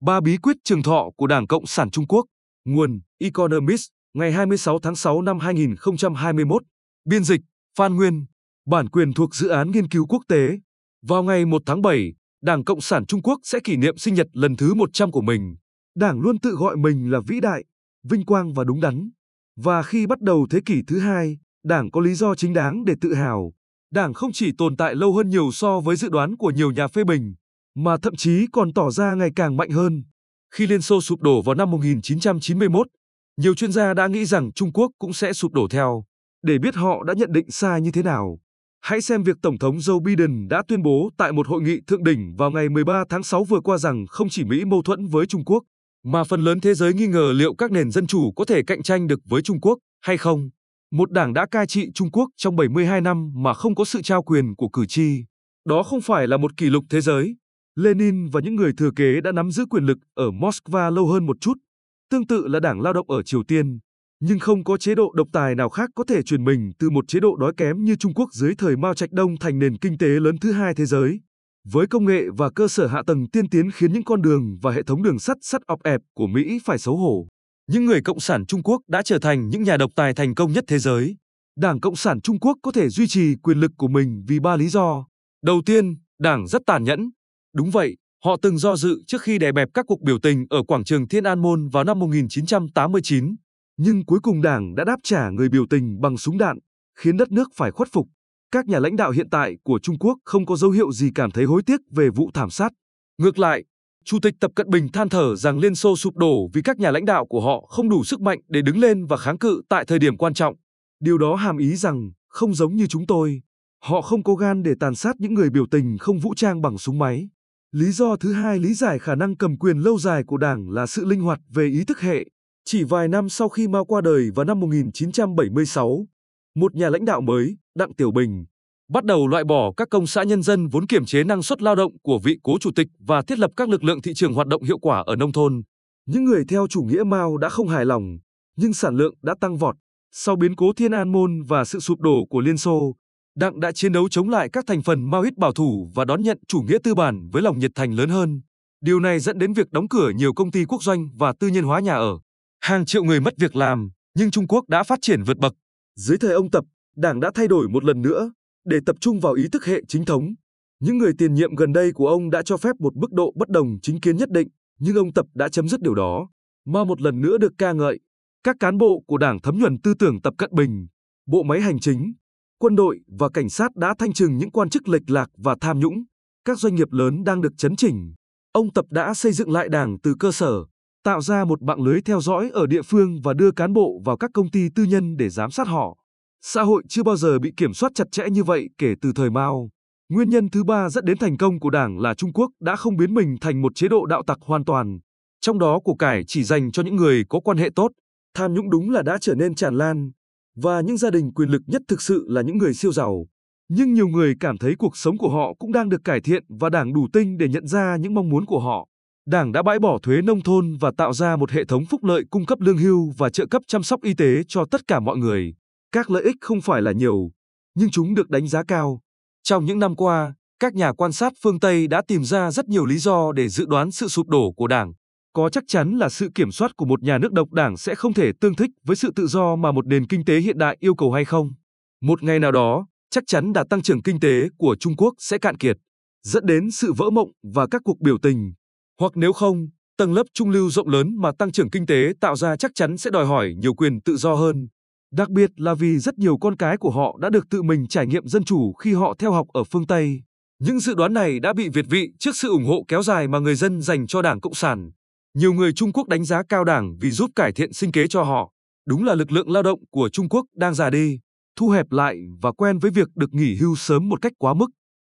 Ba bí quyết trường thọ của Đảng Cộng sản Trung Quốc. Nguồn Economist, ngày 26 tháng 6 năm 2021. Biên dịch Phan Nguyên. Bản quyền thuộc dự án nghiên cứu quốc tế. Vào ngày 1 tháng 7, Đảng Cộng sản Trung Quốc sẽ kỷ niệm sinh nhật lần thứ 100 của mình. Đảng luôn tự gọi mình là vĩ đại, vinh quang và đúng đắn. Và khi bắt đầu thế kỷ thứ hai, Đảng có lý do chính đáng để tự hào. Đảng không chỉ tồn tại lâu hơn nhiều so với dự đoán của nhiều nhà phê bình, mà thậm chí còn tỏ ra ngày càng mạnh hơn. Khi Liên Xô sụp đổ vào năm 1991, nhiều chuyên gia đã nghĩ rằng Trung Quốc cũng sẽ sụp đổ theo. Để biết họ đã nhận định sai như thế nào, hãy xem việc Tổng thống Joe Biden đã tuyên bố tại một hội nghị thượng đỉnh vào ngày 13 tháng 6 vừa qua rằng không chỉ Mỹ mâu thuẫn với Trung Quốc, mà phần lớn thế giới nghi ngờ liệu các nền dân chủ có thể cạnh tranh được với Trung Quốc hay không. Một đảng đã cai trị Trung Quốc trong 72 năm mà không có sự trao quyền của cử tri. Đó không phải là một kỷ lục thế giới. Lenin và những người thừa kế đã nắm giữ quyền lực ở Moscow lâu hơn một chút. Tương tự là đảng lao động ở Triều Tiên. Nhưng không có chế độ độc tài nào khác có thể chuyển mình từ một chế độ đói kém như Trung Quốc dưới thời Mao Trạch Đông thành nền kinh tế lớn thứ hai thế giới. Với công nghệ và cơ sở hạ tầng tiên tiến khiến những con đường và hệ thống đường sắt sắt ọp ẹp của Mỹ phải xấu hổ. Những người Cộng sản Trung Quốc đã trở thành những nhà độc tài thành công nhất thế giới. Đảng Cộng sản Trung Quốc có thể duy trì quyền lực của mình vì ba lý do. Đầu tiên, đảng rất tàn nhẫn. Đúng vậy, họ từng do dự trước khi đè bẹp các cuộc biểu tình ở quảng trường Thiên An Môn vào năm 1989. Nhưng cuối cùng đảng đã đáp trả người biểu tình bằng súng đạn, khiến đất nước phải khuất phục. Các nhà lãnh đạo hiện tại của Trung Quốc không có dấu hiệu gì cảm thấy hối tiếc về vụ thảm sát. Ngược lại, Chủ tịch Tập Cận Bình than thở rằng Liên Xô sụp đổ vì các nhà lãnh đạo của họ không đủ sức mạnh để đứng lên và kháng cự tại thời điểm quan trọng. Điều đó hàm ý rằng, không giống như chúng tôi, họ không có gan để tàn sát những người biểu tình không vũ trang bằng súng máy. Lý do thứ hai lý giải khả năng cầm quyền lâu dài của Đảng là sự linh hoạt về ý thức hệ. Chỉ vài năm sau khi Mao qua đời vào năm 1976, một nhà lãnh đạo mới, Đặng Tiểu Bình, bắt đầu loại bỏ các công xã nhân dân vốn kiểm chế năng suất lao động của vị cố chủ tịch và thiết lập các lực lượng thị trường hoạt động hiệu quả ở nông thôn. Những người theo chủ nghĩa Mao đã không hài lòng, nhưng sản lượng đã tăng vọt. Sau biến cố Thiên An Môn và sự sụp đổ của Liên Xô, Đặng đã chiến đấu chống lại các thành phần Maoist bảo thủ và đón nhận chủ nghĩa tư bản với lòng nhiệt thành lớn hơn. Điều này dẫn đến việc đóng cửa nhiều công ty quốc doanh và tư nhân hóa nhà ở. Hàng triệu người mất việc làm, nhưng Trung Quốc đã phát triển vượt bậc. Dưới thời ông Tập, Đảng đã thay đổi một lần nữa, để tập trung vào ý thức hệ chính thống. Những người tiền nhiệm gần đây của ông đã cho phép một mức độ bất đồng chính kiến nhất định, nhưng ông Tập đã chấm dứt điều đó. Mà một lần nữa được ca ngợi, các cán bộ của Đảng thấm nhuần tư tưởng Tập Cận Bình, bộ máy hành chính, quân đội và cảnh sát đã thanh trừng những quan chức lệch lạc và tham nhũng. Các doanh nghiệp lớn đang được chấn chỉnh. Ông Tập đã xây dựng lại Đảng từ cơ sở, tạo ra một mạng lưới theo dõi ở địa phương và đưa cán bộ vào các công ty tư nhân để giám sát họ. Xã hội chưa bao giờ bị kiểm soát chặt chẽ như vậy kể từ thời Mao. Nguyên nhân thứ ba dẫn đến thành công của Đảng là Trung Quốc đã không biến mình thành một chế độ đạo tặc hoàn toàn. Trong đó của cải chỉ dành cho những người có quan hệ tốt. Tham nhũng đúng là đã trở nên tràn lan. Và những gia đình quyền lực nhất thực sự là những người siêu giàu. Nhưng nhiều người cảm thấy cuộc sống của họ cũng đang được cải thiện và Đảng đủ tinh để nhận ra những mong muốn của họ. Đảng đã bãi bỏ thuế nông thôn và tạo ra một hệ thống phúc lợi cung cấp lương hưu và trợ cấp chăm sóc y tế cho tất cả mọi người. Các lợi ích không phải là nhiều, nhưng chúng được đánh giá cao. Trong những năm qua, các nhà quan sát phương Tây đã tìm ra rất nhiều lý do để dự đoán sự sụp đổ của Đảng. Có chắc chắn là sự kiểm soát của một nhà nước độc đảng sẽ không thể tương thích với sự tự do mà một nền kinh tế hiện đại yêu cầu hay không. Một ngày nào đó, chắc chắn đã tăng trưởng kinh tế của Trung Quốc sẽ cạn kiệt, dẫn đến sự vỡ mộng và các cuộc biểu tình. Hoặc nếu không, tầng lớp trung lưu rộng lớn mà tăng trưởng kinh tế tạo ra chắc chắn sẽ đòi hỏi nhiều quyền tự do hơn. Đặc biệt là vì rất nhiều con cái của họ đã được tự mình trải nghiệm dân chủ khi họ theo học ở phương Tây. Những dự đoán này đã bị việt vị trước sự ủng hộ kéo dài mà người dân dành cho Đảng Cộng sản. Nhiều người Trung Quốc đánh giá cao Đảng vì giúp cải thiện sinh kế cho họ. Đúng là lực lượng lao động của Trung Quốc đang già đi, thu hẹp lại và quen với việc được nghỉ hưu sớm một cách quá mức.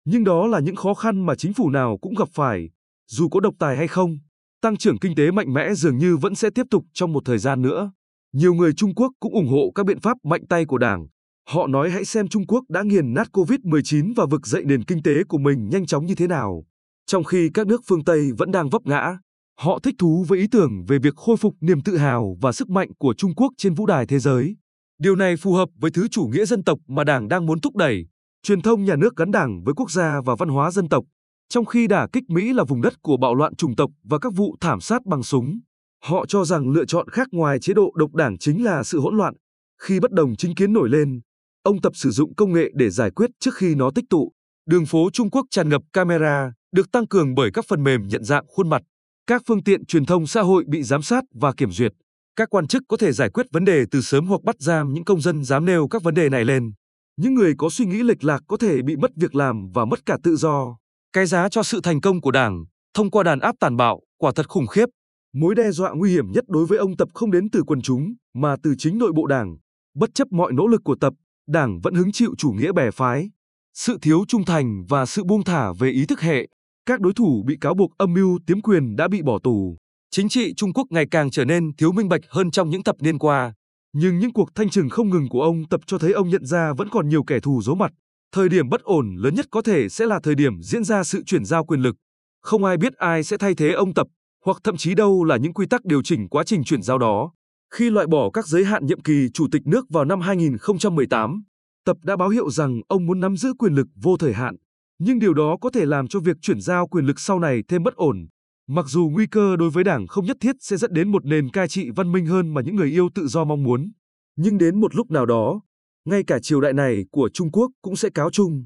Nhưng đó là những khó khăn mà chính phủ nào cũng gặp phải, dù có độc tài hay không. Tăng trưởng kinh tế mạnh mẽ dường như vẫn sẽ tiếp tục trong một thời gian nữa. Nhiều người Trung Quốc cũng ủng hộ các biện pháp mạnh tay của Đảng. Họ nói hãy xem Trung Quốc đã nghiền nát COVID-19 và vực dậy nền kinh tế của mình nhanh chóng như thế nào. Trong khi các nước phương Tây vẫn đang vấp ngã, họ thích thú với ý tưởng về việc khôi phục niềm tự hào và sức mạnh của Trung Quốc trên vũ đài thế giới. Điều này phù hợp với thứ chủ nghĩa dân tộc mà Đảng đang muốn thúc đẩy, truyền thông nhà nước gắn Đảng với quốc gia và văn hóa dân tộc. Trong khi đả kích Mỹ là vùng đất của bạo loạn chủng tộc và các vụ thảm sát bằng súng, họ cho rằng lựa chọn khác ngoài chế độ độc đảng chính là sự hỗn loạn. Khi bất đồng chính kiến nổi lên, ông Tập sử dụng công nghệ để giải quyết trước khi nó tích tụ. Đường phố Trung Quốc tràn ngập camera, được tăng cường bởi các phần mềm nhận dạng khuôn mặt. Các phương tiện truyền thông xã hội bị giám sát và kiểm duyệt. Các quan chức có thể giải quyết vấn đề từ sớm hoặc bắt giam những công dân dám nêu các vấn đề này lên. Những người có suy nghĩ lệch lạc có thể bị mất việc làm và mất cả tự do. Cái giá cho sự thành công của Đảng, thông qua đàn áp tàn bạo, quả thật khủng khiếp. Mối đe dọa nguy hiểm nhất đối với ông Tập không đến từ quần chúng, mà từ chính nội bộ Đảng. Bất chấp mọi nỗ lực của Tập, Đảng vẫn hứng chịu chủ nghĩa bè phái. Sự thiếu trung thành và sự buông thả về ý thức hệ, các đối thủ bị cáo buộc âm mưu tiếm quyền đã bị bỏ tù. Chính trị Trung Quốc ngày càng trở nên thiếu minh bạch hơn trong những thập niên qua. Nhưng những cuộc thanh trừng không ngừng của ông Tập cho thấy ông nhận ra vẫn còn nhiều kẻ thù giấu mặt. Thời điểm bất ổn lớn nhất có thể sẽ là thời điểm diễn ra sự chuyển giao quyền lực. Không ai biết ai sẽ thay thế ông Tập, hoặc thậm chí đâu là những quy tắc điều chỉnh quá trình chuyển giao đó. Khi loại bỏ các giới hạn nhiệm kỳ chủ tịch nước vào năm 2018, Tập đã báo hiệu rằng ông muốn nắm giữ quyền lực vô thời hạn, nhưng điều đó có thể làm cho việc chuyển giao quyền lực sau này thêm bất ổn. Mặc dù nguy cơ đối với đảng không nhất thiết sẽ dẫn đến một nền cai trị văn minh hơn mà những người yêu tự do mong muốn, nhưng đến một lúc nào đó, ngay cả triều đại này của Trung Quốc cũng sẽ cáo chung.